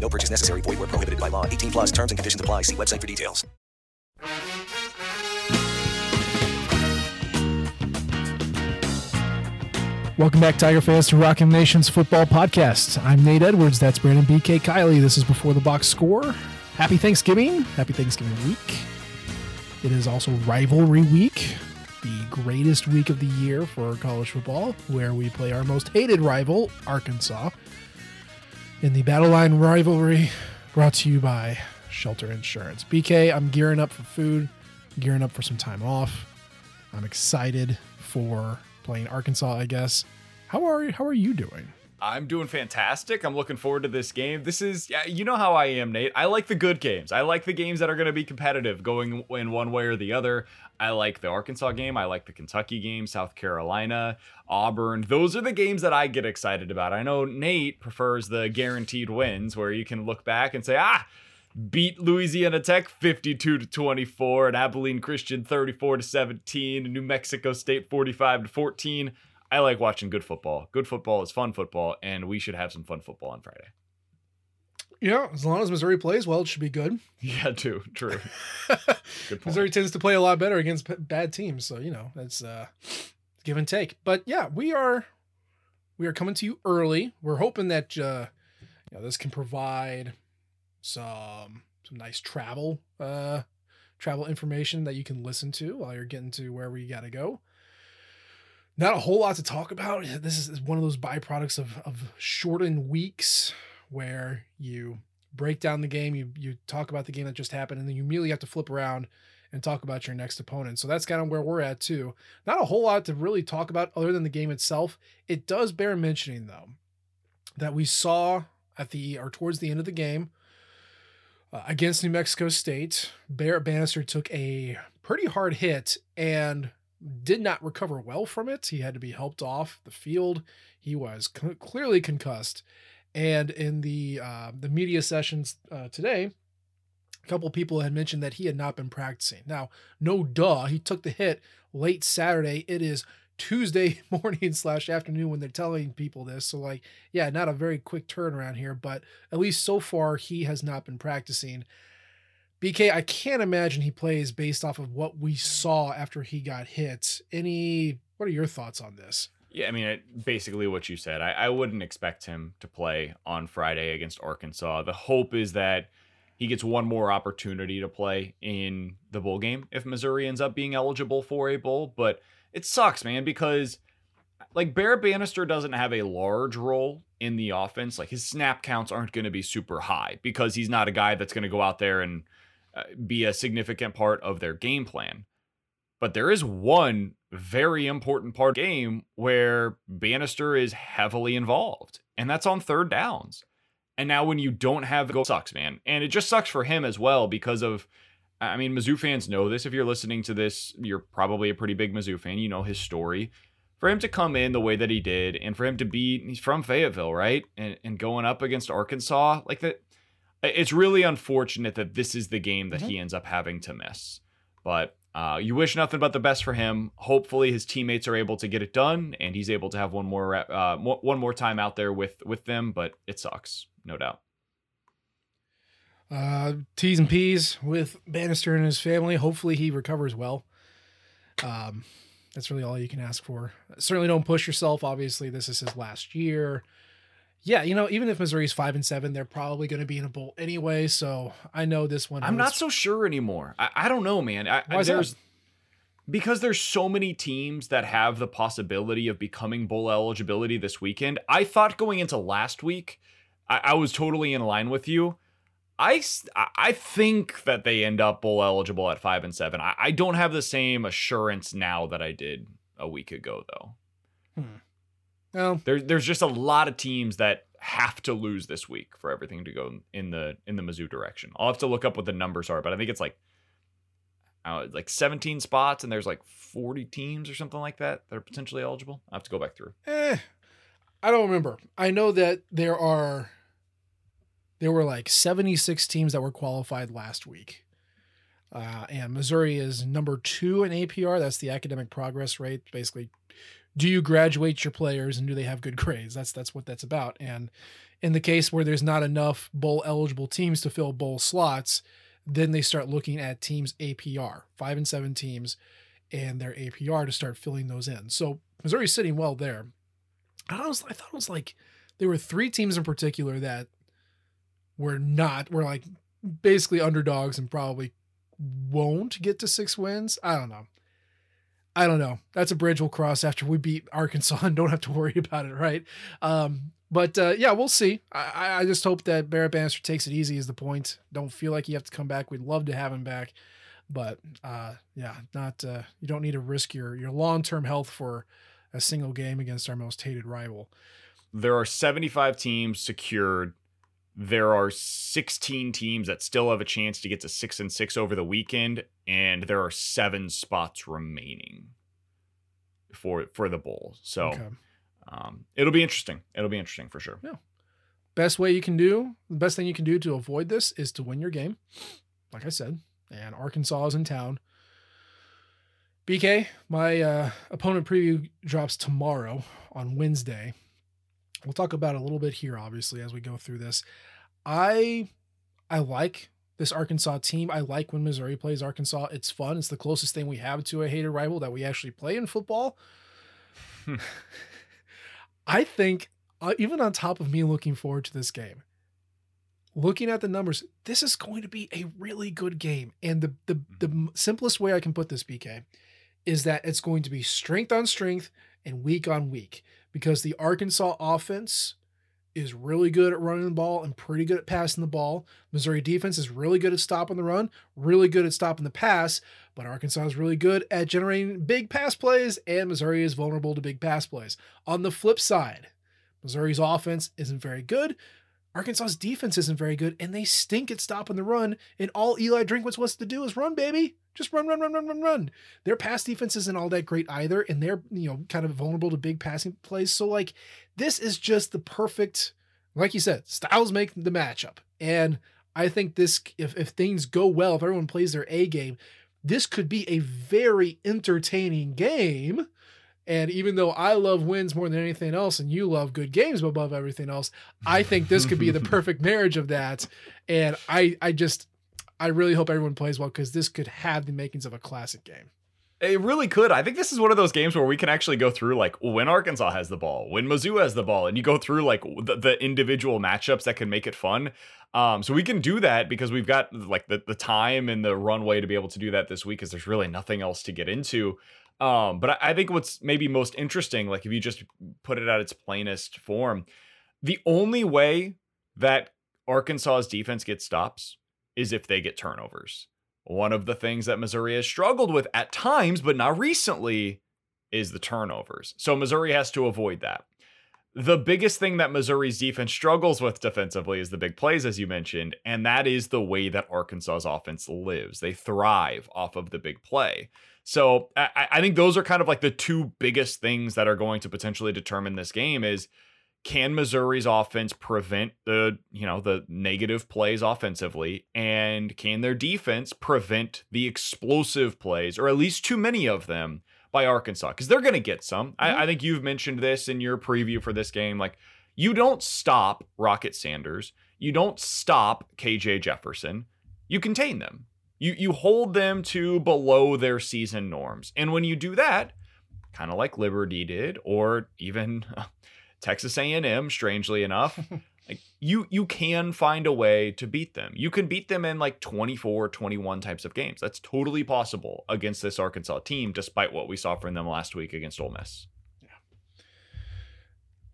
No purchase necessary. Void where prohibited by law. 18 plus terms and conditions apply. See website for details. Welcome back, Tiger fans, to Rock M Nation's football podcast. I'm Nate Edwards. That's Brandon BK Kiley. This is Before the Box Score. Happy Thanksgiving. Happy Thanksgiving week. It is also rivalry week, the greatest week of the year for college football, where we play our most hated rival, Arkansas, in the Battle Line rivalry brought to you by Shelter Insurance. BK, I'm gearing up for food, gearing up for some time off. I'm excited for playing Arkansas, I guess. How are you, how are you doing? I'm doing fantastic. I'm looking forward to this game. This is, you know how I am, Nate. I like the good games. I like the games that are going to be competitive, going in one way or the other. I like the Arkansas game. I like the Kentucky game, South Carolina, Auburn. Those are the games that I get excited about. I know Nate prefers the guaranteed wins where you can look back and say, ah, beat Louisiana Tech 52 to 24 and Abilene Christian 34 to 17 and New Mexico State 45 to 14. I like watching good football. Good football is fun football, and we should have some fun football on Friday. Yeah, as long as Missouri plays well, it should be good. Yeah, too true. Missouri tends to play a lot better against p- bad teams, so you know it's uh, give and take. But yeah, we are we are coming to you early. We're hoping that uh, you know this can provide some some nice travel uh, travel information that you can listen to while you're getting to wherever you got to go not a whole lot to talk about. This is one of those byproducts of, of shortened weeks where you break down the game, you you talk about the game that just happened, and then you immediately have to flip around and talk about your next opponent. So that's kind of where we're at too. Not a whole lot to really talk about other than the game itself. It does bear mentioning though that we saw at the or towards the end of the game uh, against New Mexico State, Barrett Bannister took a pretty hard hit and did not recover well from it. He had to be helped off the field. He was clearly concussed. And in the uh, the media sessions uh, today, a couple people had mentioned that he had not been practicing. Now, no duh, he took the hit late Saturday. It is Tuesday morning slash afternoon when they're telling people this. So, like, yeah, not a very quick turnaround here, but at least so far he has not been practicing. BK, I can't imagine he plays based off of what we saw after he got hit. Any, what are your thoughts on this? Yeah, I mean, it, basically what you said. I, I wouldn't expect him to play on Friday against Arkansas. The hope is that he gets one more opportunity to play in the bowl game if Missouri ends up being eligible for a bowl. But it sucks, man, because like Barrett Bannister doesn't have a large role in the offense. Like his snap counts aren't going to be super high because he's not a guy that's going to go out there and uh, be a significant part of their game plan. But there is one very important part of the game where Bannister is heavily involved, and that's on third downs. And now when you don't have the goal, sucks, man. And it just sucks for him as well because of I mean, Mizzou fans know this. If you're listening to this, you're probably a pretty big Mizzou fan. You know his story. For him to come in the way that he did, and for him to be, he's from Fayetteville, right? And, and going up against Arkansas, like that, it's really unfortunate that this is the game that mm-hmm. he ends up having to miss. But uh, you wish nothing but the best for him. Hopefully, his teammates are able to get it done, and he's able to have one more uh, one more time out there with with them. But it sucks, no doubt. Uh, T's and P's with Bannister and his family. Hopefully, he recovers well. Um, that's really all you can ask for. Certainly, don't push yourself. Obviously, this is his last year yeah, you know, even if Missouri's five and seven, they're probably going to be in a bowl anyway. So I know this one. I'm not so sure anymore. I, I don't know, man. I, Why there's that? because there's so many teams that have the possibility of becoming bowl eligibility this weekend. I thought going into last week, I, I was totally in line with you. I, I think that they end up bowl eligible at five and seven. I, I don't have the same assurance now that I did a week ago, though. Hmm. Well, there, there's just a lot of teams that have to lose this week for everything to go in the in the Mizzou direction. I'll have to look up what the numbers are, but I think it's like uh, like 17 spots, and there's like 40 teams or something like that that are potentially eligible. I have to go back through. Eh, I don't remember. I know that there are there were like 76 teams that were qualified last week. Uh, and Missouri is number two in APR. That's the academic progress rate, basically do you graduate your players and do they have good grades? That's that's what that's about. And in the case where there's not enough bowl eligible teams to fill bowl slots, then they start looking at teams APR, five and seven teams, and their APR to start filling those in. So Missouri's sitting well there. I, was, I thought it was like there were three teams in particular that were not were like basically underdogs and probably won't get to six wins. I don't know. I don't know. That's a bridge we'll cross after we beat Arkansas and don't have to worry about it, right? Um, but uh, yeah, we'll see. I, I just hope that Barrett Bannister takes it easy. Is the point? Don't feel like you have to come back. We'd love to have him back, but uh, yeah, not. Uh, you don't need to risk your your long term health for a single game against our most hated rival. There are 75 teams secured there are 16 teams that still have a chance to get to six and six over the weekend, and there are seven spots remaining for for the bowl. So okay. um, it'll be interesting. It'll be interesting for sure. Yeah. Best way you can do, the best thing you can do to avoid this is to win your game. Like I said, and Arkansas is in town. BK, my uh, opponent preview drops tomorrow on Wednesday. We'll talk about a little bit here, obviously, as we go through this. I I like this Arkansas team. I like when Missouri plays Arkansas. It's fun. It's the closest thing we have to a hated rival that we actually play in football. I think, uh, even on top of me looking forward to this game, looking at the numbers, this is going to be a really good game. And the the the simplest way I can put this, BK, is that it's going to be strength on strength and week on week because the Arkansas offense is really good at running the ball and pretty good at passing the ball. Missouri defense is really good at stopping the run, really good at stopping the pass, but Arkansas is really good at generating big pass plays, and Missouri is vulnerable to big pass plays. On the flip side, Missouri's offense isn't very good. Arkansas's defense isn't very good, and they stink at stopping the run. And all Eli Drinkwitz wants to do is run, baby. Just run, run, run, run, run, run. Their pass defense isn't all that great either, and they're you know kind of vulnerable to big passing plays. So like this is just the perfect, like you said, styles make the matchup. And I think this if if things go well, if everyone plays their A game, this could be a very entertaining game. And even though I love wins more than anything else, and you love good games above everything else, I think this could be the perfect marriage of that. And I, I just, I really hope everyone plays well because this could have the makings of a classic game. It really could. I think this is one of those games where we can actually go through like when Arkansas has the ball, when Mizzou has the ball, and you go through like the, the individual matchups that can make it fun. Um, so we can do that because we've got like the, the time and the runway to be able to do that this week because there's really nothing else to get into. Um, but I, I think what's maybe most interesting, like if you just put it at its plainest form, the only way that Arkansas's defense gets stops is if they get turnovers. one of the things that Missouri has struggled with at times, but not recently, is the turnovers. So Missouri has to avoid that. The biggest thing that Missouri's defense struggles with defensively is the big plays, as you mentioned, and that is the way that Arkansas's offense lives. They thrive off of the big play. So I, I think those are kind of like the two biggest things that are going to potentially determine this game is can Missouri's offense prevent the, you know, the negative plays offensively and can their defense prevent the explosive plays or at least too many of them by Arkansas because they're going to get some. Mm-hmm. I, I think you've mentioned this in your preview for this game. Like, you don't stop Rocket Sanders, you don't stop KJ Jefferson, you contain them. You you hold them to below their season norms, and when you do that, kind of like Liberty did, or even Texas A&M, strangely enough, like you you can find a way to beat them. You can beat them in like 24, 21 types of games. That's totally possible against this Arkansas team, despite what we saw from them last week against Ole Miss. Yeah.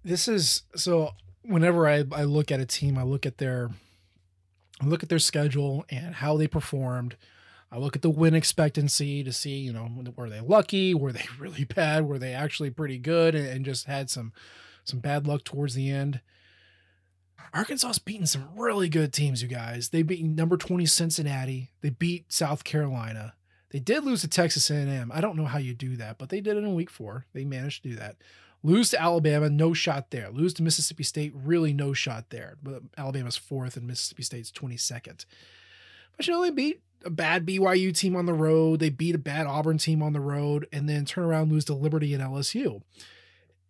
This is so whenever I, I look at a team, I look at their I look at their schedule and how they performed. I look at the win expectancy to see, you know, were they lucky? Were they really bad? Were they actually pretty good and, and just had some some bad luck towards the end? Arkansas's beaten some really good teams, you guys. They beat number 20 Cincinnati. They beat South Carolina. They did lose to Texas A&M. I don't know how you do that, but they did it in week 4. They managed to do that. Lose to Alabama, no shot there. Lose to Mississippi State, really no shot there. But Alabama's fourth and Mississippi State's 22nd. But you know, they beat a bad BYU team on the road. They beat a bad Auburn team on the road and then turn around lose to Liberty and LSU.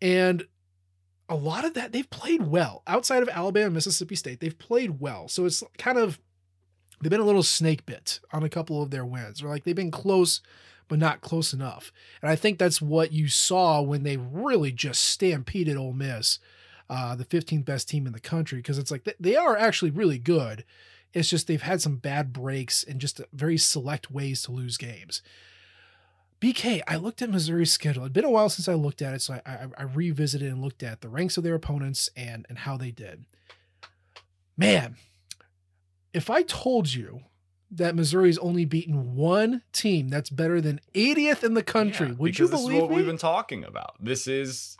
And a lot of that they've played well outside of Alabama, Mississippi State. They've played well. So it's kind of they've been a little snake bit on a couple of their wins. Or like they've been close, but not close enough. And I think that's what you saw when they really just stampeded Ole Miss, uh, the 15th best team in the country, because it's like they are actually really good. It's just they've had some bad breaks and just very select ways to lose games. BK, I looked at Missouri's schedule. It'd been a while since I looked at it, so I, I, I revisited and looked at the ranks of their opponents and and how they did. Man, if I told you that Missouri's only beaten one team that's better than 80th in the country, yeah, would you believe this is what me? we've been talking about. This is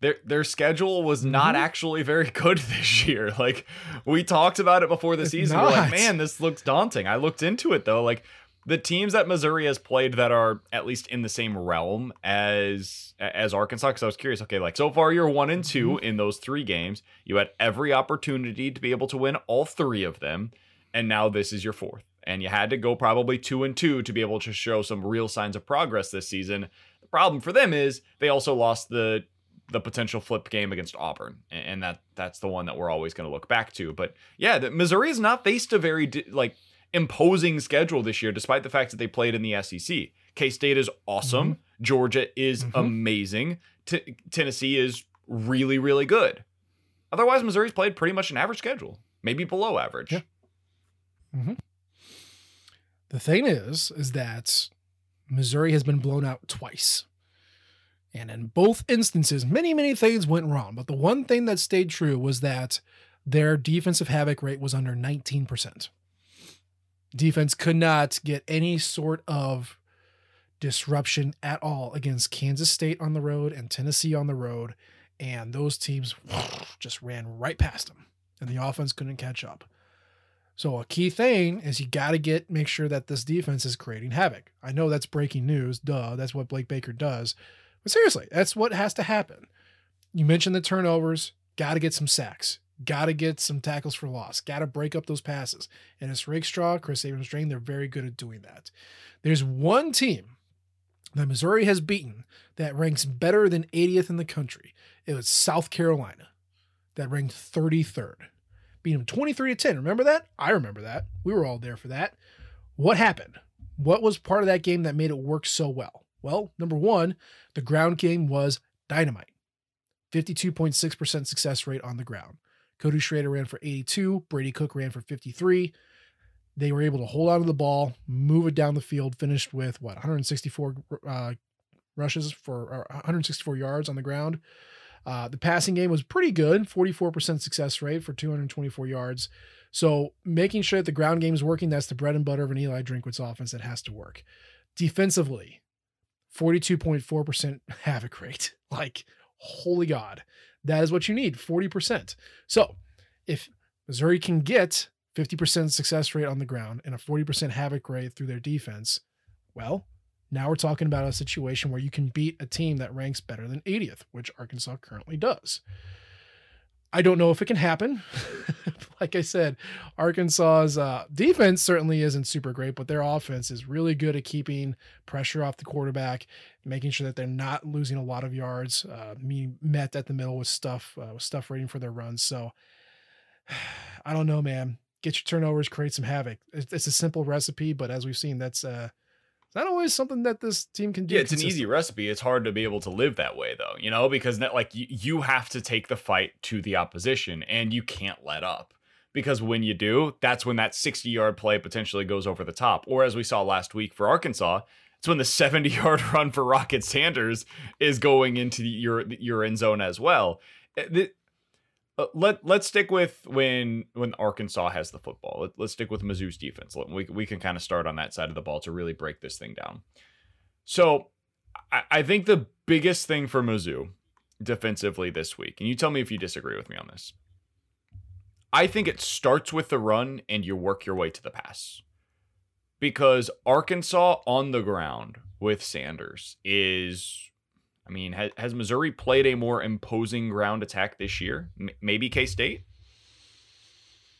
their their schedule was not mm-hmm. actually very good this year. Like we talked about it before the it's season. We're like, man, this looks daunting. I looked into it though. Like the teams that Missouri has played that are at least in the same realm as as Arkansas. Because I was curious. Okay, like so far you're one and 2 mm-hmm. in those three games. You had every opportunity to be able to win all three of them, and now this is your fourth. And you had to go probably two and two to be able to show some real signs of progress this season. The problem for them is they also lost the the potential flip game against Auburn, and that that's the one that we're always going to look back to. But yeah, the, Missouri has not faced a very like imposing schedule this year, despite the fact that they played in the SEC. K State is awesome. Mm-hmm. Georgia is mm-hmm. amazing. T- Tennessee is really, really good. Otherwise, Missouri's played pretty much an average schedule, maybe below average. Yeah. Mm-hmm. The thing is, is that Missouri has been blown out twice. And in both instances, many, many things went wrong. But the one thing that stayed true was that their defensive havoc rate was under 19% defense could not get any sort of disruption at all against Kansas State on the road and Tennessee on the road. And those teams just ran right past them, and the offense couldn't catch up. So a key thing is you got to get make sure that this defense is creating havoc. I know that's breaking news, duh. That's what Blake Baker does, but seriously, that's what has to happen. You mentioned the turnovers. Got to get some sacks. Got to get some tackles for loss. Got to break up those passes. And it's Rick Rakestraw, Chris Abrams-Draine. They're very good at doing that. There's one team that Missouri has beaten that ranks better than 80th in the country. It was South Carolina that ranked 33rd. Beat them 23 to 10. Remember that? I remember that. We were all there for that. What happened? What was part of that game that made it work so well? Well, number one, the ground game was dynamite. 52.6% success rate on the ground. Cody Schrader ran for 82. Brady Cook ran for 53. They were able to hold on to the ball, move it down the field, finished with what 164 uh, rushes for 164 yards on the ground. Uh, the passing game was pretty good, 44% success rate for 224 yards. So making sure that the ground game is working, that's the bread and butter of an Eli Drinkwitz offense that has to work. Defensively, 42.4% havoc rate. Like, holy God, that is what you need 40%. So if Missouri can get 50% success rate on the ground and a 40% havoc rate through their defense, well, now we're talking about a situation where you can beat a team that ranks better than 80th, which Arkansas currently does. I don't know if it can happen. like I said, Arkansas's uh, defense certainly isn't super great, but their offense is really good at keeping pressure off the quarterback, making sure that they're not losing a lot of yards. Uh, me met at the middle with stuff, uh, with stuff waiting for their runs. So I don't know, man. Get your turnovers, create some havoc. It's, it's a simple recipe, but as we've seen, that's uh, it's not always something that this team can do. Yeah, it's an easy recipe. It's hard to be able to live that way, though, you know, because that, like you, you have to take the fight to the opposition and you can't let up. Because when you do, that's when that 60 yard play potentially goes over the top. Or as we saw last week for Arkansas, it's when the 70 yard run for Rocket Sanders is going into your your end zone as well. Eh, Uh, let let's stick with when when Arkansas has the football. Let, us stick with Mizzou's defense. We we can kind of start on that side of the ball to really break this thing down. So I, I think the biggest thing for Mizzou defensively this week, and you tell me if you disagree with me on this. I think it starts with the run and you work your way to the pass. Because Arkansas on the ground with Sanders is I mean, has, has Missouri played a more imposing ground attack this year? M- maybe K State.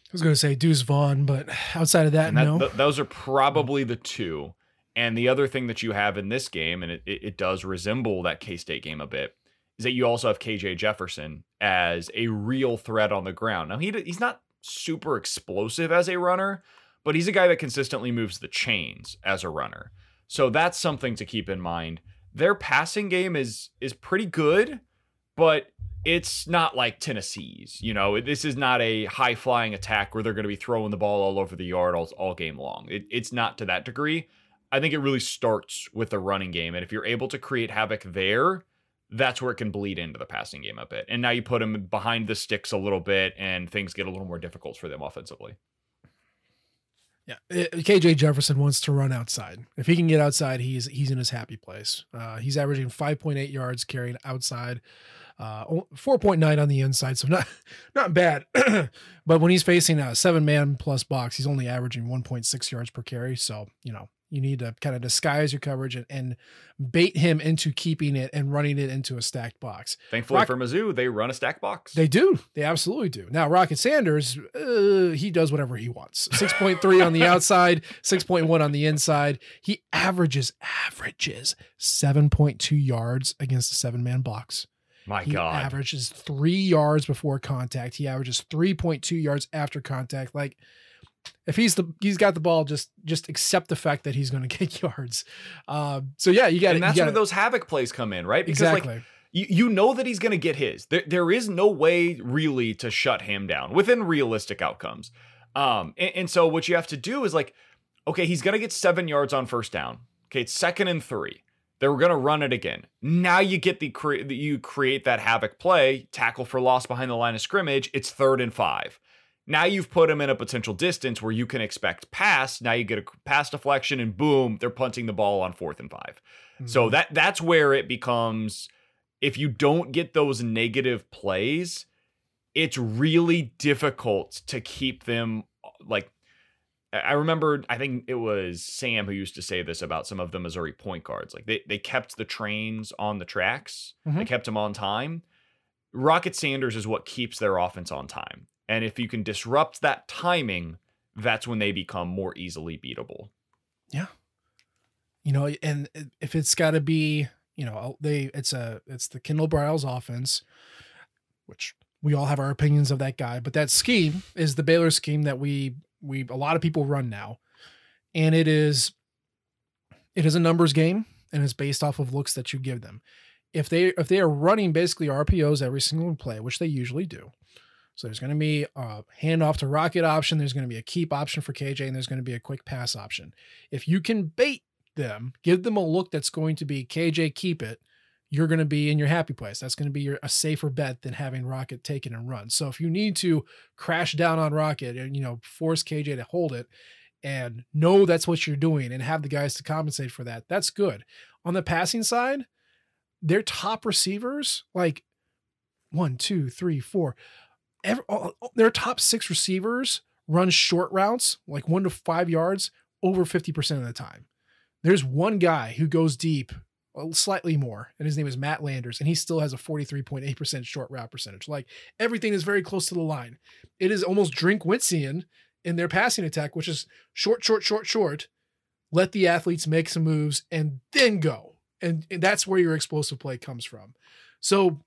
I was going to say Deuce Vaughn, but outside of that, that no. Th- those are probably the two. And the other thing that you have in this game, and it, it, it does resemble that K State game a bit, is that you also have KJ Jefferson as a real threat on the ground. Now, he he's not super explosive as a runner, but he's a guy that consistently moves the chains as a runner. So that's something to keep in mind their passing game is is pretty good, but it's not like Tennessee's. You know, this is not a high flying attack where they're going to be throwing the ball all over the yard all, all game long. It, it's not to that degree. I think it really starts with the running game. And if you're able to create havoc there, that's where it can bleed into the passing game a bit. And now you put them behind the sticks a little bit and things get a little more difficult for them offensively. Yeah, KJ Jefferson wants to run outside. If he can get outside, he's he's in his happy place. Uh, he's averaging 5.8 yards carrying outside, uh, 4.9 on the inside, so not not bad. but when he's facing a seven man plus box, he's only averaging 1.6 yards per carry. So you know you need to kind of disguise your coverage and, and, bait him into keeping it and running it into a stacked box. Thankfully Rock- for Mizzou, they run a stacked box. They do. They absolutely do. Now, Rocket Sanders, uh, he does whatever he wants. 6.3 on the outside, 6.1 on the inside. He averages, averages 7.2 yards against a seven man box. My God. he God. averages three yards before contact. He averages 3.2 yards after contact. Like, if he's the he's got the ball, just just accept the fact that he's going to get yards. Uh, so yeah, you got. And that's gotta, where those havoc plays come in, right? Because exactly. like you, you know that he's going to get his. There there is no way really to shut him down within realistic outcomes. Um, and, and so what you have to do is like, okay, he's going to get seven yards on first down. Okay, it's second and three. They're going to run it again. Now you get the cre- you create that havoc play, tackle for loss behind the line of scrimmage. It's third and five. Now you've put them in a potential distance where you can expect pass. Now you get a pass deflection and boom, they're punting the ball on fourth and 5 mm-hmm. So that that's where it becomes if you don't get those negative plays, it's really difficult to keep them like I remember I think it was Sam who used to say this about some of the Missouri point guards. Like they they kept the trains on the tracks. Mm-hmm. They kept them on time. Rocket Sanders is what keeps their offense on time. And if you can disrupt that timing, that's when they become more easily beatable. Yeah. You know, and if it's got to be, you know, they it's a it's the Kendal Briles offense, which we all have our opinions of that guy, but that scheme is the Baylor scheme that we we a lot of people run now. And it is it is a numbers game and it's based off of looks that you give them. If they if they are running basically RPOs every single play, which they usually do, so there's going to be a handoff to rocket option. There's going to be a keep option for KJ, and there's going to be a quick pass option. If you can bait them, give them a look that's going to be KJ keep it, you're going to be in your happy place. That's going to be your, a safer bet than having Rocket take it and run. So if you need to crash down on Rocket and you know force KJ to hold it and know that's what you're doing and have the guys to compensate for that, that's good. On the passing side, their top receivers like one, two, three, four, every, all, their top six receivers run short routes like one to five yards over 50% of the time. There's one guy who goes deep uh, slightly more, and his name is Matt Landers, and he still has a 43.8% short route percentage. Like everything is very close to the line. It is almost drink Drinkwitzian in their passing attack, which is short, short, short, short. Let the athletes make some moves and then go. And, and that's where your explosive play comes from. So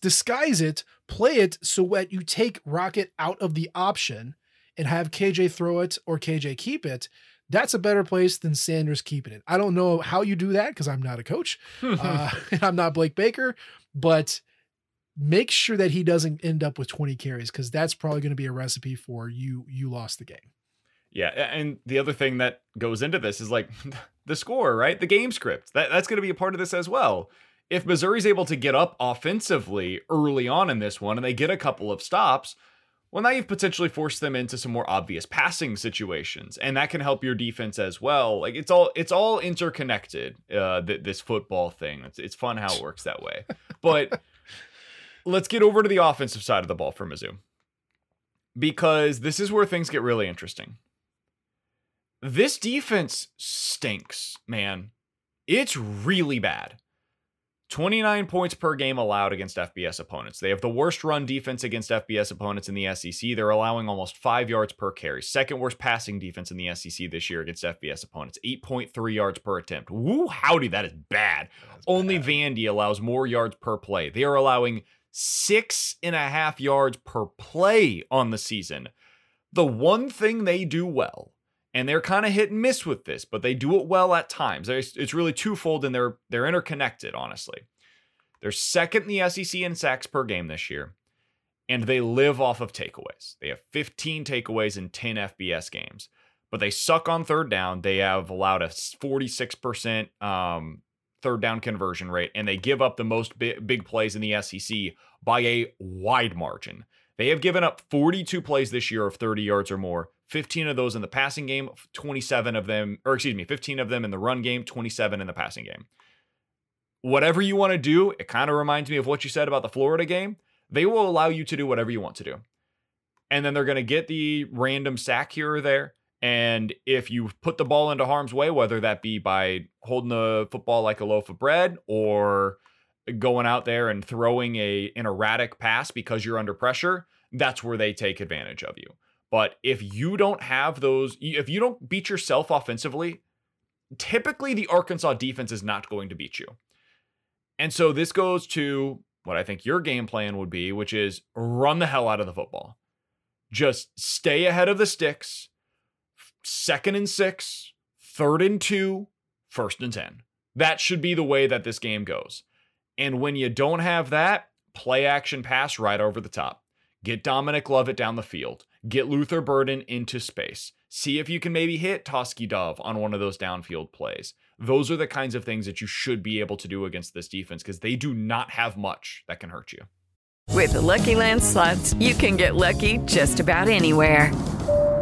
disguise it, play it so that you take Rocket out of the option and have KJ throw it or KJ keep it that's a better place than Sanders keeping it. I don't know how you do that because I'm not a coach. uh, I'm not Blake Baker, but make sure that he doesn't end up with 20 carries because that's probably going to be a recipe for you. You lost the game. Yeah, and the other thing that goes into this is like the score, right? The game script. That that's going to be a part of this as well. If Missouri's able to get up offensively early on in this one and they get a couple of stops, well, now you've potentially forced them into some more obvious passing situations, and that can help your defense as well. Like it's all it's all interconnected. Uh, th- this football thing. It's it's fun how it works that way. But let's get over to the offensive side of the ball for Mizzou, because this is where things get really interesting. This defense stinks, man. It's really bad. 29 points per game allowed against FBS opponents. They have the worst run defense against FBS opponents in the SEC. They're allowing almost five yards per carry. Second worst passing defense in the SEC this year against FBS opponents. 8.3 yards per attempt. Woo, howdy, that is bad. That's Only bad. Vandy allows more yards per play. They are allowing six and a half yards per play on the season. The one thing they do well and they're kind of hit and miss with this, but they do it well at times. It's really twofold, and they're they're interconnected. Honestly, they're second in the SEC in sacks per game this year, and they live off of takeaways. They have 15 takeaways in 10 FBS games, but they suck on third down. They have allowed a 46% um, third down conversion rate, and they give up the most big, big plays in the SEC by a wide margin. They have given up 42 plays this year of 30 yards or more, 15 of those in the passing game, 27 of them, or excuse me, 15 of them in the run game, 27 in the passing game. Whatever you want to do, it kind of reminds me of what you said about the Florida game. They will allow you to do whatever you want to do. And then they're going to get the random sack here or there. And if you put the ball into harm's way, whether that be by holding the football like a loaf of bread or going out there and throwing a an erratic pass because you're under pressure, that's where they take advantage of you. But if you don't have those, if you don't beat yourself offensively, typically the Arkansas defense is not going to beat you. And so this goes to what I think your game plan would be, which is run the hell out of the football. Just stay ahead of the sticks, second and six, third and two, first and 10. That should be the way that this game goes. And when you don't have that, play action pass right over the top. Get Dominic Lovett down the field. Get Luther Burden into space. See if you can maybe hit Tauskie Dove on one of those downfield plays. Those are the kinds of things that you should be able to do against this defense because they do not have much that can hurt you. With the Lucky Land slots, you can get lucky just about anywhere.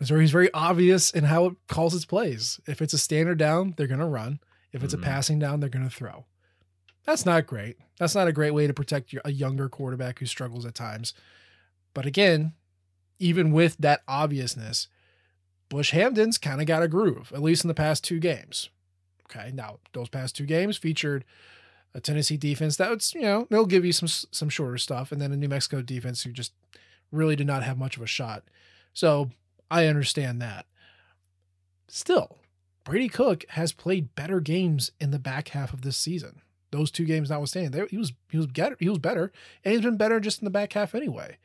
Missouri's very obvious in how it calls its plays. If it's a standard down, they're going to run. If it's Mhm. a passing down, they're going to throw. That's not great. That's not a great way to protect your, a younger quarterback who struggles at times. But again, even with that obviousness, Bush Hamdan's kind of got a groove, at least in the past two games. Okay, now those past two games featured a Tennessee defense that was, you know, they'll give you some some shorter stuff, and then a New Mexico defense who just really did not have much of a shot. So I understand that. Still, Brady Cook has played better games in the back half of this season. Those two games notwithstanding, there he was he was better, he was better, and he's been better just in the back half anyway.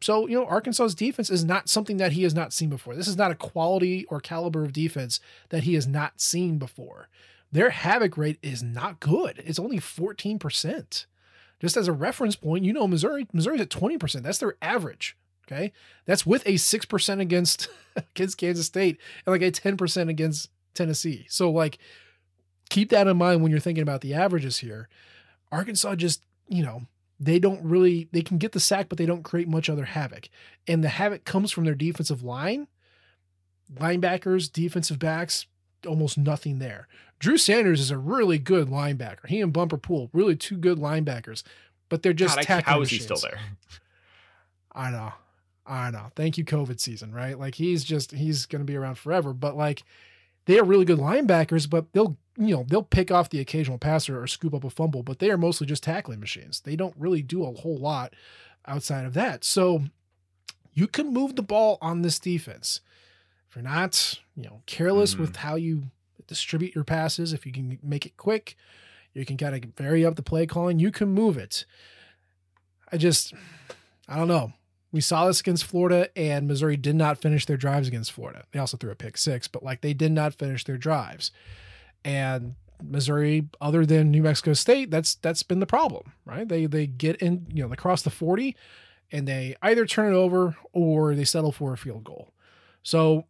So, you know, Arkansas's defense is not something that he has not seen before. This is not a quality or caliber of defense that he has not seen before. Their havoc rate is not good. It's only 14%. Just as a reference point, you know, Missouri, Missouri's at 20%. That's their average. Okay. That's with a 6% against, against Kansas State and like a 10% against Tennessee. So, like, keep that in mind when you're thinking about the averages here. Arkansas just, you know, they don't really they can get the sack, but they don't create much other havoc. And the havoc comes from their defensive line, linebackers, defensive backs, almost nothing there. Drew Sanders is a really good linebacker. He and Bumper Pool, really two good linebackers, but they're just God, I- how is he still there? I know. I know. Thank you, COVID season, right? Like he's just he's gonna be around forever. But like they are really good linebackers, but they'll you know, they'll pick off the occasional passer or scoop up a fumble, but they are mostly just tackling machines. They don't really do a whole lot outside of that. So you can move the ball on this defense. If you're not, you know, careless with mm-hmm. how you distribute your passes, if you can make it quick, you can kind of vary up the play calling, you can move it. I just, I don't know. We saw this against Florida, and Missouri did not finish their drives against Florida. They also threw a pick six, but like they did not finish their drives. And Missouri, other than New Mexico State, that's that's been the problem, right? They they get in, you know, they cross the 40 and they either turn it over or they settle for a field goal. So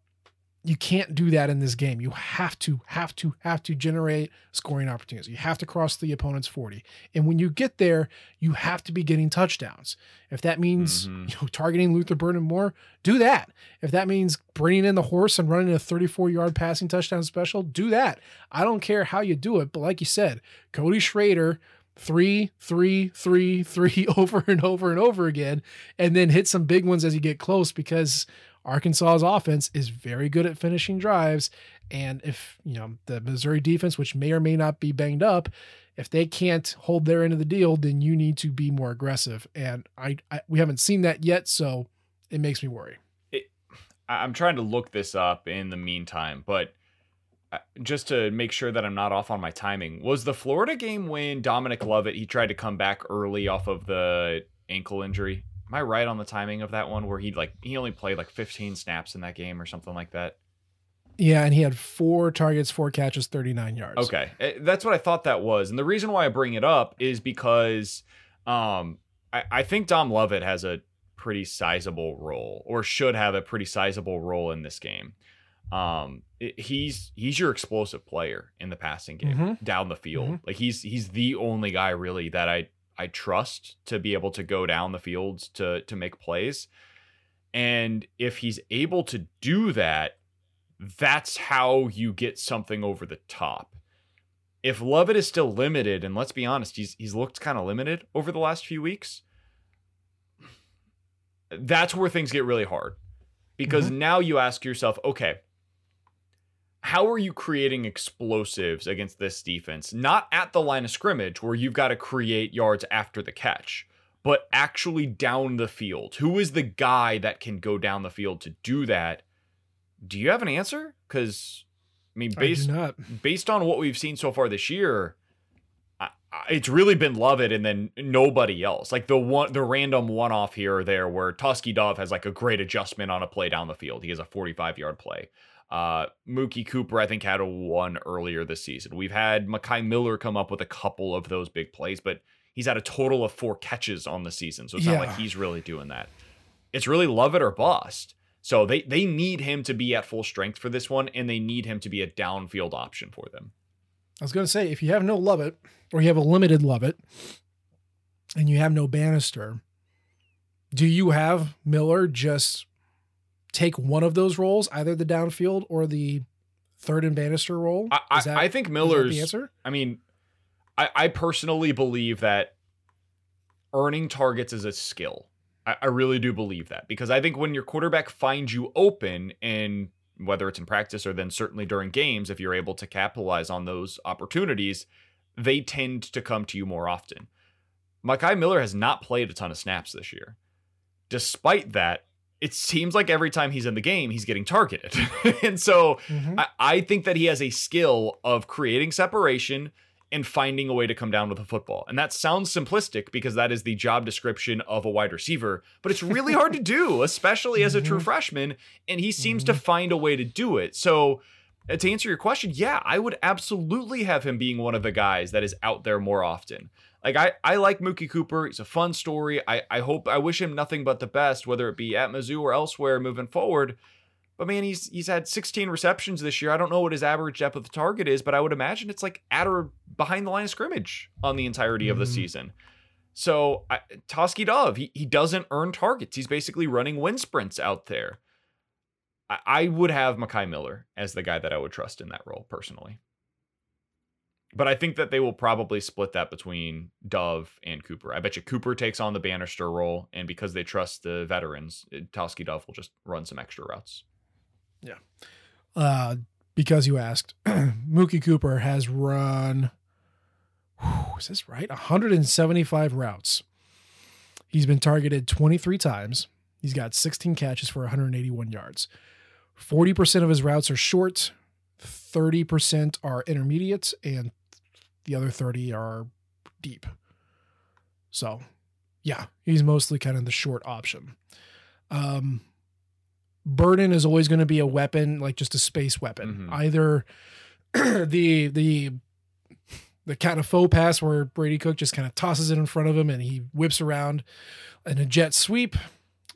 you can't do that in this game. You have to, have to, have to generate scoring opportunities. You have to cross the opponent's 40. And when you get there, you have to be getting touchdowns. If that means Mhm. you know, targeting Luther Burden more, do that. If that means bringing in the horse and running a 34 yard passing touchdown special, do that. I don't care how you do it. But like you said, Cody Schrader, three, three, three, three over and over and over again, and then hit some big ones as you get close because Arkansas's offense is very good at finishing drives. And if, you know, the Missouri defense, which may or may not be banged up, if they can't hold their end of the deal, then you need to be more aggressive. And I, I we haven't seen that yet, so it makes me worry. I- I'm trying to look this up in the meantime, but uh, just to make sure that I'm not off on my timing, was the Florida game when Dominic Lovett he tried to come back early off of the ankle injury? Am I right on the timing of that one where he like he only played like 15 snaps in that game or something like that? Yeah, and he had four targets, four catches, 39 yards. Okay, Eh, that's what I thought that was, and the reason why I bring it up is because um, I, I think Dom Lovett has a pretty sizable role, or should have a pretty sizable role in this game. Um, it- he's he's your explosive player in the passing game Mhm. down the field. Mhm. Like he's he's the only guy really that I I trust to be able to go down the fields to to make plays. And if he's able to do that, that's how you get something over the top. If Lovett is still limited, and let's be honest, he's he's looked kind of limited over the last few weeks. That's where things get really hard. Because mm-hmm. now you ask yourself, okay, how are you creating explosives against this defense? Not at the line of scrimmage where you've got to create yards after the catch, but actually down the field. Who is the guy that can go down the field to do that? Do you have an answer? Because I mean, I based not. based on what we've seen so far this year, I, I, it's really been Lovett and then nobody else. Like the one, the random one off here or there, where Tauskie Dove has like a great adjustment on a play down the field. He has a 45 yard play. Uh, Mookie Cooper, I think, had a one earlier this season. We've had Mekhi Miller come up with a couple of those big plays, but he's had a total of four catches on the season. So it's not like he's really doing that. It's really Lovett or bust. So they they need him to be at full strength for this one, and they need him to be a downfield option for them. I was going to say, if you have no Lovett or you have a limited Lovett and you have no Bannister, do you have Miller just take one of those roles, either the downfield or the third and Bannister role? I, that- I think Miller's the answer. I mean, I, I personally believe that earning targets is a skill. I, I really do believe that because I think when your quarterback finds you open and whether it's in practice or then certainly during games, if you're able to capitalize on those opportunities, they tend to come to you more often. Mekhi Miller has not played a ton of snaps this year. Despite that, it seems like every time he's in the game, he's getting targeted. and so Mhm. I, I think that he has a skill of creating separation and finding a way to come down with a football. And that sounds simplistic because that is the job description of a wide receiver, but it's really hard to do, especially as a true freshman. And he seems to find a way to do it. So, uh, to answer your question, yeah, I would absolutely have him being one of the guys that is out there more often. Like I, I like Mookie Cooper. He's a fun story. I, I hope I wish him nothing but the best, whether it be at Mizzou or elsewhere moving forward. But man, he's he's had 16 receptions this year. I don't know what his average depth of the target is, but I would imagine it's like at or behind the line of scrimmage on the entirety of the Mhm. season. So I, Tauskie Dove, he, he doesn't earn targets. He's basically running wind sprints out there. I, I would have Mekhi Miller as the guy that I would trust in that role personally. But I think that they will probably split that between Dove and Cooper. I bet you Cooper takes on the Bannister role, and because they trust the veterans, Tauskie Dove will just run some extra routes. Yeah. Uh, because you asked, Mookie Cooper has run, whew, is this right? 175 routes. He's been targeted 23 times. He's got 16 catches for 181 yards. 40% of his routes are short, 30% are intermediate, and the other 30 are deep. So, yeah, he's mostly kind of the short option. Um, Burden is always going to be a weapon, like just a space weapon. Mhm. Either the the the kind of faux pass where Brady Cook just kind of tosses it in front of him and he whips around in a jet sweep,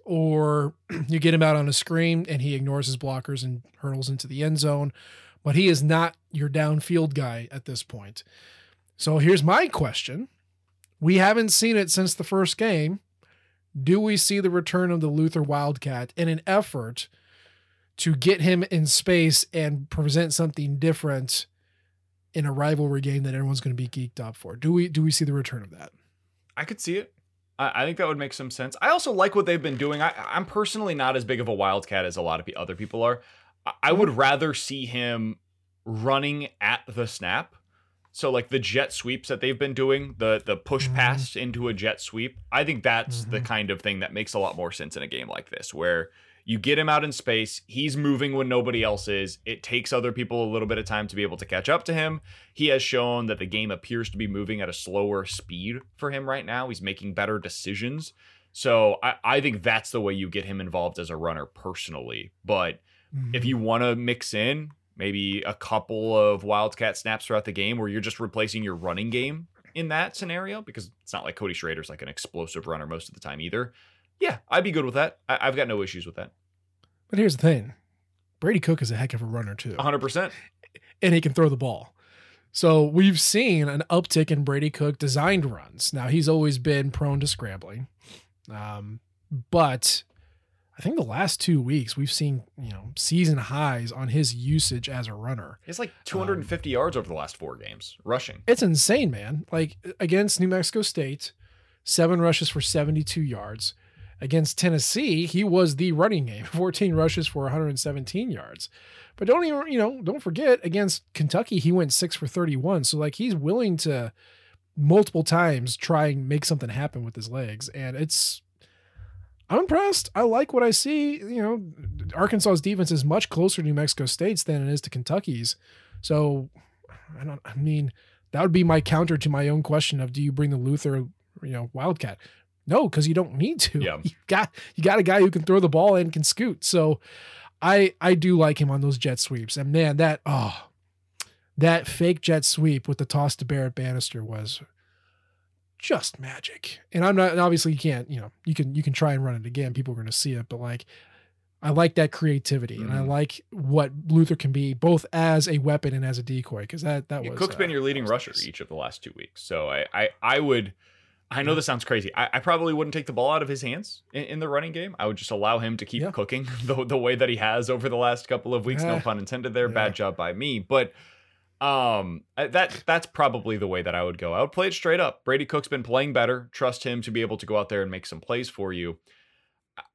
or you get him out on a screen and he ignores his blockers and hurtles into the end zone. But he is not your downfield guy at this point. So here's my question. We haven't seen it since the first game. Do we see the return of the Luther Wildcat in an effort to get him in space and present something different in a rivalry game that everyone's going to be geeked up for? Do we do we see the return of that? I could see it. I, I think that would make some sense. I also like what they've been doing. I, I'm personally not as big of a wildcat as a lot of other people are. I, I would mm-hmm. rather see him running at the snap. So like the jet sweeps that they've been doing, the the push Mhm. pass into a jet sweep. I think that's the Mhm. kind of thing that makes a lot more sense in a game like this, where you get him out in space, he's moving when nobody else is. It takes other people a little bit of time to be able to catch up to him. He has shown that the game appears to be moving at a slower speed for him right now. He's making better decisions. So I, I think that's the way you get him involved as a runner personally. But if you want to mix in maybe a couple of wildcat snaps throughout the game where you're just replacing your running game in that scenario because it's not like Cody Schrader's like an explosive runner most of the time either. Yeah, I'd be good with that. I, I've got no issues with that. But here's the thing. Brady Cook is a heck of a runner too. 100%. and he can throw the ball. So we've seen an uptick in Brady Cook designed runs. Now he's always been prone to scrambling, um, but I think the last two weeks we've seen you know season highs on his usage as a runner. He's like 250 um, yards over the last four games rushing. It's insane, man. Like against New Mexico State, seven rushes for 72 yards. Against Tennessee, he was the running game, 14 rushes for 117 yards. But don't even, you know, don't forget against Kentucky, he went six for 31. So like he's willing to multiple times try and make something happen with his legs. And it's I'm impressed. I like what I see. You know, Arkansas's defense is much closer to New Mexico State's than it is to Kentucky's. So I don't I mean, that would be my counter to my own question of do you bring the Luther, you know, Wildcat? No, because you don't need to. Yeah. You got you got a guy who can throw the ball and can scoot. So I I do like him on those jet sweeps. And man, that oh that fake jet sweep with the toss to Barrett Bannister was just magic. And I'm not and obviously you can't, you know, you can you can try and run it again. People are gonna see it, but like I like that creativity and I Mhm. like what Luther can be both as a weapon and as a decoy because that that Yeah, was Cook's been uh, your leading rusher nice. each of the last two weeks. So I, I I would I know this sounds crazy. I, I, probably wouldn't take the ball out of his hands in, in, the running game. I would just allow him to keep yeah. cooking the, the way that he has over the last couple of weeks. No pun intended there. Yeah. Bad job by me. But um, that that's probably the way that I would go. I would play it straight up. Brady Cook's been playing better. Trust him to be able to go out there and make some plays for you.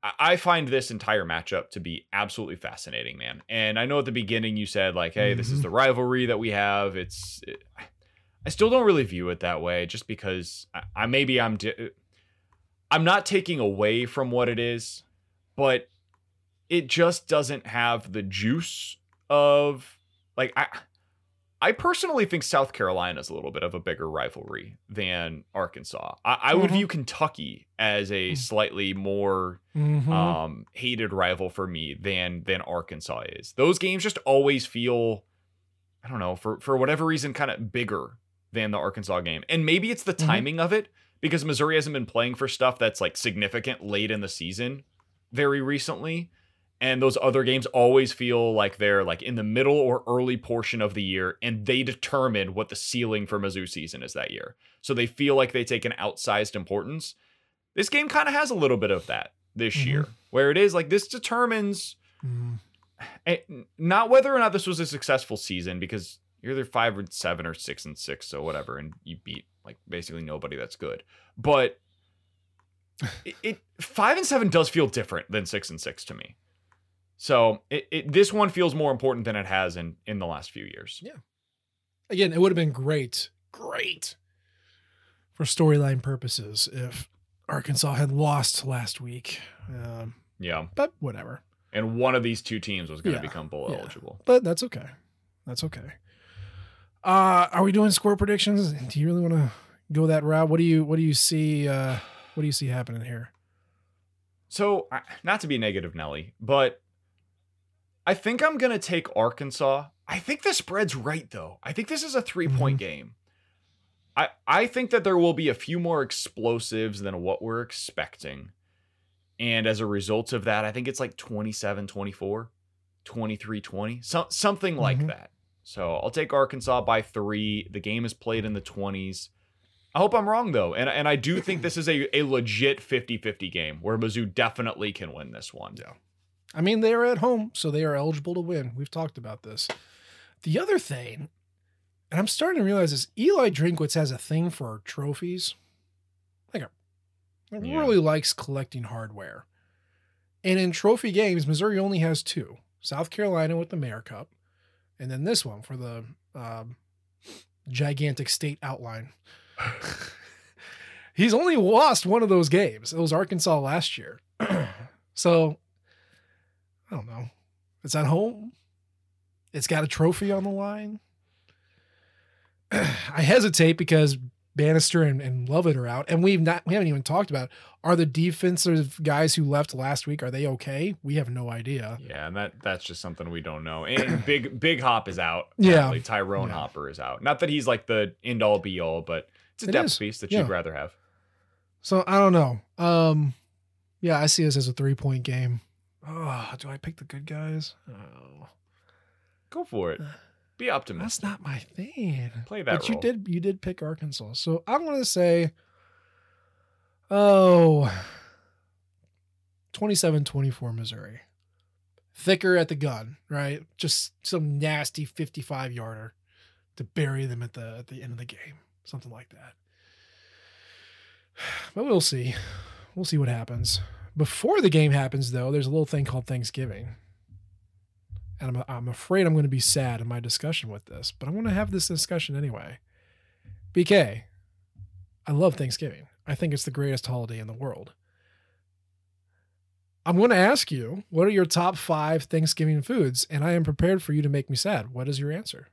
I, I find this entire matchup to be absolutely fascinating, man. And I know at the beginning you said like, "Hey, mm-hmm. this is mm-hmm. the rivalry that we have." It's it, I still don't really view it that way, just because I, I maybe I'm di- I'm not taking away from what it is, but it just doesn't have the juice of like I I personally think South Carolina is a little bit of a bigger rivalry than Arkansas. I, I would mm-hmm. view Kentucky as a mm. slightly more mm-hmm. um, hated rival for me than than Arkansas is. Those games just always feel, I don't know, for for whatever reason, kind of bigger than the Arkansas game. And maybe it's the mm-hmm. timing of it because Missouri hasn't been playing for stuff that's like significant late in the season very recently and those other games always feel like they're like in the middle or early portion of the year and they determine what the ceiling for Mizzou season is that year. So they feel like they take an outsized importance. This game kind of has a little bit of that this mm-hmm. year where it is like this determines mm. not whether or not this was a successful season because you're either 5 or 7 or 6 and 6 so whatever and you beat like basically nobody that's good. But it, it 5 and 7 does feel different than 6 and 6 to me. So it, it, this one feels more important than it has in in the last few years. Yeah. Again, it would have been great, great for storyline purposes if Arkansas had lost last week. Um, yeah. But whatever. And one of these two teams was going to yeah, become bowl yeah. eligible. But that's okay. That's okay. Uh, are we doing score predictions? Do you really want to go that route? What do you What do you see? Uh, what do you see happening here? So, not to be negative, Nelly, but I think I'm going to take Arkansas. I think the spread's right, though. I think this is a three point mm-hmm. game. I, I think that there will be a few more explosives than what we're expecting. And as a result of that, I think it's like 27 24, 23 20, so, something mm-hmm. like that. So I'll take Arkansas by three. The game is played in the 20s. I hope I'm wrong, though. And, and I do think this is a, a legit 50 50 game where Mizzou definitely can win this one. Yeah. I mean, they are at home, so they are eligible to win. We've talked about this. The other thing, and I'm starting to realize is Eli Drinkwitz has a thing for trophies. Like, a, yeah. really likes collecting hardware. And in trophy games, Missouri only has two South Carolina with the Mayor Cup, and then this one for the um, gigantic state outline. He's only lost one of those games. It was Arkansas last year. so I don't know. It's at home. It's got a trophy on the line. I hesitate because Bannister and, and Lovett are out, and we've not we haven't even talked about are the defensive guys who left last week are they okay? We have no idea. Yeah, and that that's just something we don't know. And big Big Hop is out. Yeah, Tyrone yeah. Hopper is out. Not that he's like the end all be all, but it's a it depth is. piece that yeah. you'd rather have. So I don't know. Um, yeah, I see this as a three point game. Oh, do I pick the good guys? Oh. Go for it. Be optimistic. That's not my thing. Play that. But role. you did you did pick Arkansas. So I'm gonna say oh 27-24 Missouri. Thicker at the gun, right? Just some nasty 55 yarder to bury them at the at the end of the game. Something like that. But we'll see. We'll see what happens. Before the game happens, though, there's a little thing called Thanksgiving. And I'm, I'm afraid I'm going to be sad in my discussion with this, but I'm going to have this discussion anyway. BK, I love Thanksgiving. I think it's the greatest holiday in the world. I'm going to ask you, what are your top five Thanksgiving foods? And I am prepared for you to make me sad. What is your answer?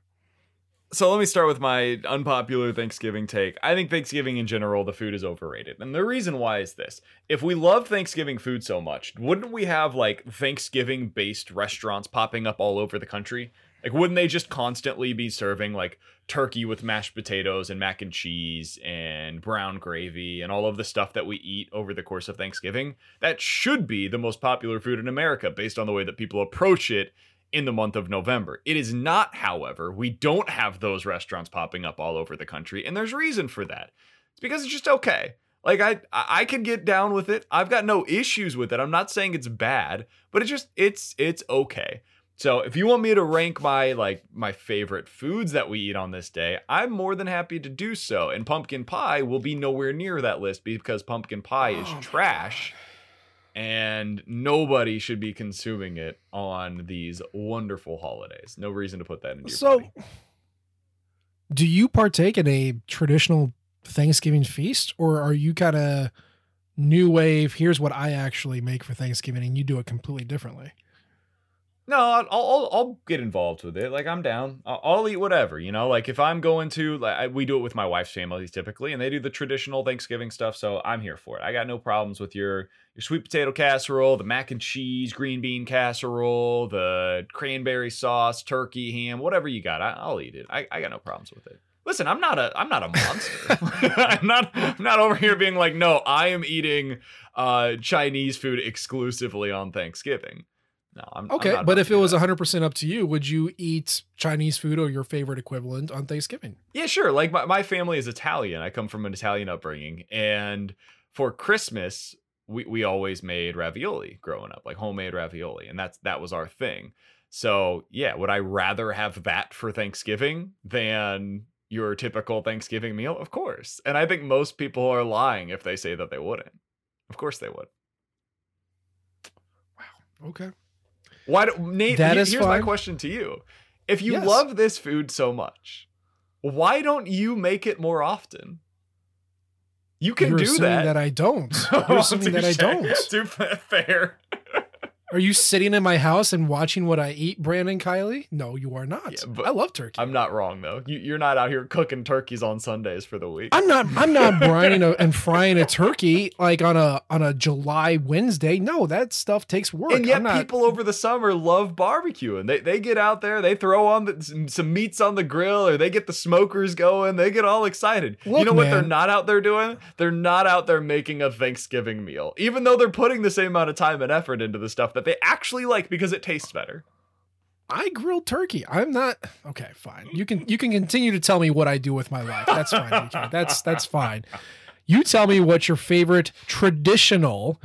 So let me start with my unpopular Thanksgiving take. I think Thanksgiving in general, the food is overrated. And the reason why is this. If we love Thanksgiving food so much, wouldn't we have like Thanksgiving based restaurants popping up all over the country? Like, wouldn't they just constantly be serving like turkey with mashed potatoes and mac and cheese and brown gravy and all of the stuff that we eat over the course of Thanksgiving? That should be the most popular food in America based on the way that people approach it in the month of November. It is not, however, we don't have those restaurants popping up all over the country, and there's reason for that. It's because it's just okay. Like I I can get down with it. I've got no issues with it. I'm not saying it's bad, but it's just it's it's okay. So if you want me to rank my like my favorite foods that we eat on this day, I'm more than happy to do so. And pumpkin pie will be nowhere near that list because pumpkin pie is Oh trash and nobody should be consuming it on these wonderful holidays. No reason to put that in your So, body. do you partake in a traditional Thanksgiving feast, or are you kind of new wave? Here's what I actually make for Thanksgiving, and you do it completely differently. No, I'll, I'll I'll get involved with it. Like I'm down. I'll, I'll eat whatever. You know, like if I'm going to like I- we do it with my wife's families typically, and they do the traditional Thanksgiving stuff. So I'm here for it. I got no problems with your your sweet potato casserole, the mac and cheese, green bean casserole, the cranberry sauce, turkey, ham, whatever you got. I, I'll eat it. I, I got no problems with it. Listen, I'm not a I'm not a monster. I'm not I'm not over here being like, no, I am eating uh Chinese food exclusively on Thanksgiving. No, I'm I'm Okay, not but if it was 100% up to you, would you eat Chinese food or your favorite equivalent on Thanksgiving? Yeah, sure. Like my, my family is Italian. I come from an Italian upbringing. And for Christmas, we, we always made ravioli growing up, like homemade ravioli. And that's that was our thing. So yeah, would I rather have that for Thanksgiving than your typical Thanksgiving meal? Of course. And I think most people are lying if they say that they wouldn't. Of course they would. Wow. Okay. Why do Nate? That here's my question to you: If you Yes. love this food so much, why don't you make it more often? You can You're do assuming that. that I don't. You're assuming that I don't. Too fair. Are you sitting in my house and watching what I eat, Brandon Kiley? No, you are not. Yeah, but- I love turkey. I'm not wrong though. You, you're not out here cooking turkeys on Sundays for the week. I'm not. I'm not brining a, and frying a turkey like on a on a July Wednesday. No, that stuff takes work. and yet not, people over the summer love barbecuing. They they get out there, they throw on the, some, some meats on the grill, or they get the smokers going. They get all excited. you know what they're not out there doing? They're not out there making a Thanksgiving meal, even though they're putting the same amount of time and effort into the stuff that they actually like because it tastes better. I grilled turkey. I'm not okay. Fine. You can you can continue to tell me what I do with my life. That's fine. That's that's fine. You tell me what your favorite traditional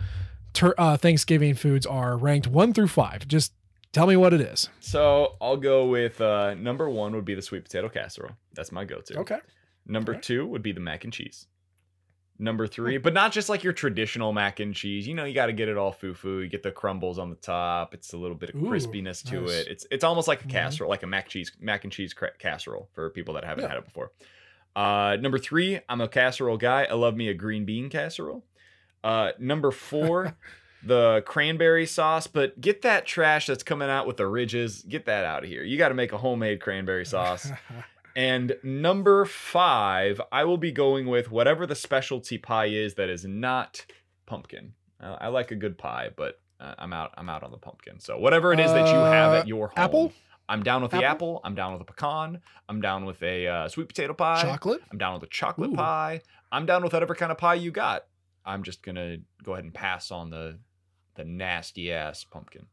tur- uh, Thanksgiving foods are, ranked one through five. Just tell me what it is. So I'll go with uh, number one would be the sweet potato casserole. That's my go-to. Okay. Number two would be the mac and cheese. Number three, but not just like your traditional mac and cheese. You know, you got to get it all foo-foo. You get the crumbles on the top. It's a little bit of Ooh, crispiness to nice. it. It's it's almost like a Mhm. casserole, like a mac cheese mac and cheese cra- casserole for people that haven't Yeah. had it before. Uh, number three, I'm a casserole guy. I love me a green bean casserole. Uh, number four, the cranberry sauce, but get that trash that's coming out with the ridges. Get that out of here. You got to make a homemade cranberry sauce. And number five, I will be going with whatever the specialty pie is that is not pumpkin. I, I like a good pie, but uh, I'm out. I'm out on the pumpkin. So whatever it is that you have Uh, at your home, apple? I'm down with the Apple? apple. I'm down with a pecan. I'm down with a uh, sweet potato pie. Chocolate? I'm down with a chocolate Ooh. pie. I'm down with whatever kind of pie you got. I'm just gonna go ahead and pass on the the nasty ass pumpkin.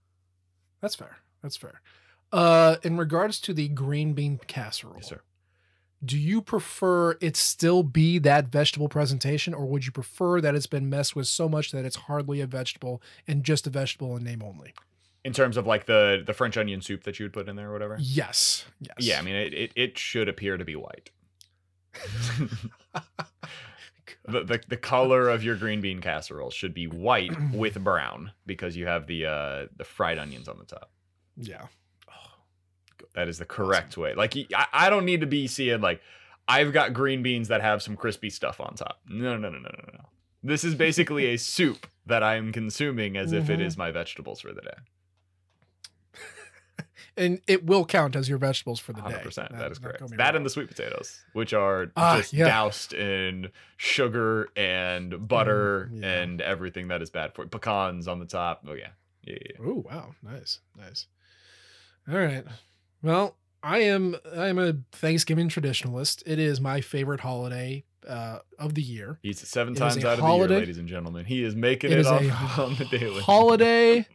That's fair. That's fair. Uh, in regards to the green bean casserole, Yes, sir. Do you prefer it still be that vegetable presentation, or would you prefer that it's been messed with so much that it's hardly a vegetable and just a vegetable in name only? In terms of like the the French onion soup that you would put in there or whatever. Yes. Yes. Yeah, I mean it, it, it should appear to be white. the, the the color of your green bean casserole should be white with brown because you have the uh the fried onions on the top. Yeah. That is the correct way. Like I, I don't need to be seeing like I've got green beans that have some crispy stuff on top. No, no, no, no, no, no. This is basically a soup that I'm consuming as if it Mhm. is my vegetables for the day. And it will count as your vegetables for the day. 100%. That Not- is correct. That wrong. and the sweet potatoes, which are Ah, just yeah. doused in sugar and butter Mm, yeah. and everything that is bad for you. Pecans on the top. Oh. Yeah, yeah, yeah. Oh wow, nice, nice. All right. Well, I am I am a Thanksgiving traditionalist. It is my favorite holiday uh, of the year. He eats it seven times out of holiday- the year, ladies and gentlemen. He is making It it, is a on the daily. holiday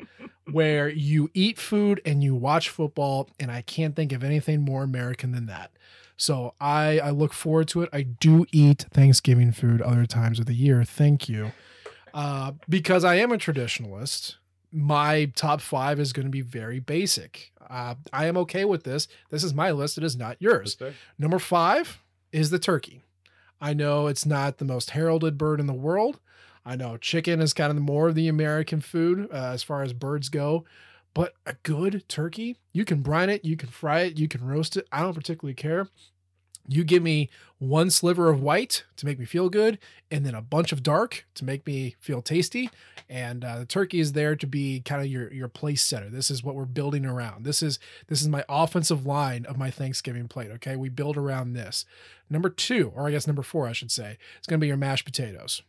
where you eat food and you watch football, and I can't think of anything more American than that. So I I look forward to it. I do eat Thanksgiving food other times of the year. Thank you, uh, because I am a traditionalist. My top five is going to be very basic. Uh, I am okay with this. This is my list. It is not yours. Number five is the turkey. I know it's not the most heralded bird in the world. I know chicken is kind of more of the American food uh, as far as birds go, but a good turkey, you can brine it, you can fry it, you can roast it. I don't particularly care. You give me one sliver of white to make me feel good, and then a bunch of dark to make me feel tasty. And uh, the turkey is there to be kind of your your place setter. This is what we're building around. This is this is my offensive line of my Thanksgiving plate. Okay, we build around this. Number two, or I guess number four, I should say, it's going to be your mashed potatoes.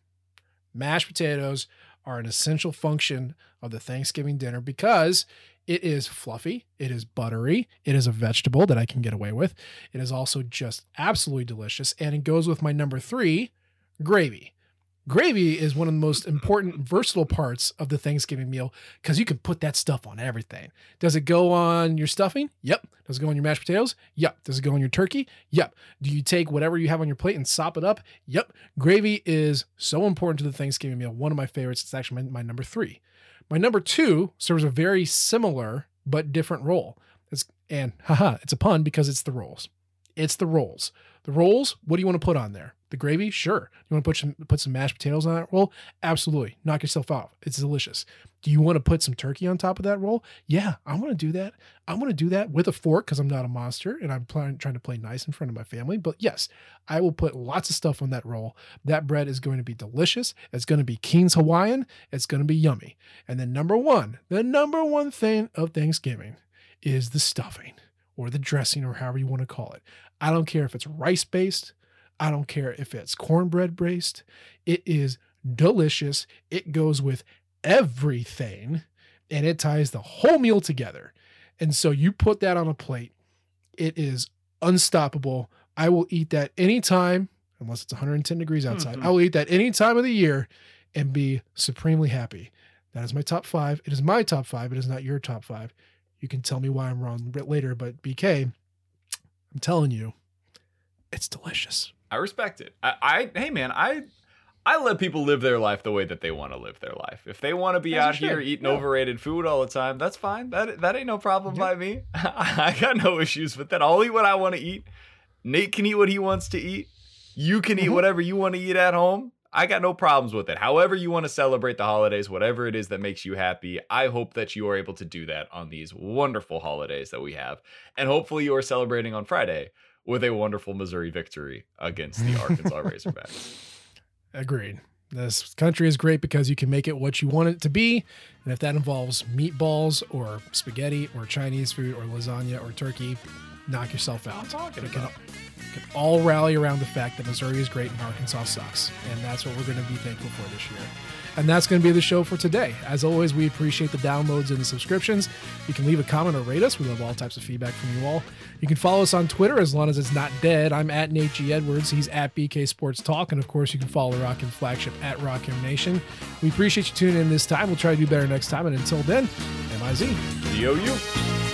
Mashed potatoes are an essential function of the Thanksgiving dinner because it is fluffy, it is buttery, it is a vegetable that I can get away with. It is also just absolutely delicious, and it goes with my number three, gravy. Gravy is one of the most important, versatile parts of the Thanksgiving meal because you can put that stuff on everything. Does it go on your stuffing? Yep. Does it go on your mashed potatoes? Yep. Does it go on your turkey? Yep. Do you take whatever you have on your plate and sop it up? Yep. Gravy is so important to the Thanksgiving meal. One of my favorites. It's actually my, my number three. My number two serves a very similar but different role. It's, and haha, it's a pun because it's the rolls. It's the rolls. The rolls, what do you want to put on there? The gravy? Sure. You want to put some put some mashed potatoes on that roll? Absolutely. Knock yourself out. It's delicious. Do you want to put some turkey on top of that roll? Yeah, I want to do that. I want to do that with a fork because I'm not a monster and I'm playing, trying to play nice in front of my family. But yes, I will put lots of stuff on that roll. That bread is going to be delicious. It's going to be King's Hawaiian. It's going to be yummy. And then number one, the number one thing of Thanksgiving is the stuffing or the dressing or however you want to call it. I don't care if it's rice based. I don't care if it's cornbread based. It is delicious. It goes with everything and it ties the whole meal together. And so you put that on a plate, it is unstoppable. I will eat that anytime, unless it's 110 degrees outside. Mm-hmm. I will eat that any time of the year and be supremely happy. That is my top five. It is my top five. It is not your top five. You can tell me why I'm wrong later, but BK, I'm telling you, it's delicious. I respect it. I, I hey man, I I let people live their life the way that they want to live their life. If they want to be As out here eating yeah. overrated food all the time, that's fine. That that ain't no problem by me. I got no issues with that. I'll eat what I want to eat. Nate can eat what he wants to eat. You can eat Mm-hmm. whatever you want to eat at home. I got no problems with it. However, you want to celebrate the holidays, whatever it is that makes you happy, I hope that you are able to do that on these wonderful holidays that we have. And hopefully, you are celebrating on Friday with a wonderful Missouri victory against the Arkansas Razorbacks. Agreed. This country is great because you can make it what you want it to be. And if that involves meatballs or spaghetti or Chinese food or lasagna or turkey, knock yourself out. talking we can, can all rally around the fact that Missouri is great and Arkansas sucks. And that's what we're going to be thankful for this year. And that's going to be the show for today. As always, we appreciate the downloads and the subscriptions. You can leave a comment or rate us. We love all types of feedback from you all. You can follow us on Twitter as long as it's not dead. I'm at Nate G. Edwards. He's at BK Sports Talk. And of course, you can follow Rock and Flagship at Rock M Nation. We appreciate you tuning in this time. We'll try to do better next time. And until then, MIZ. Yo, you. Burn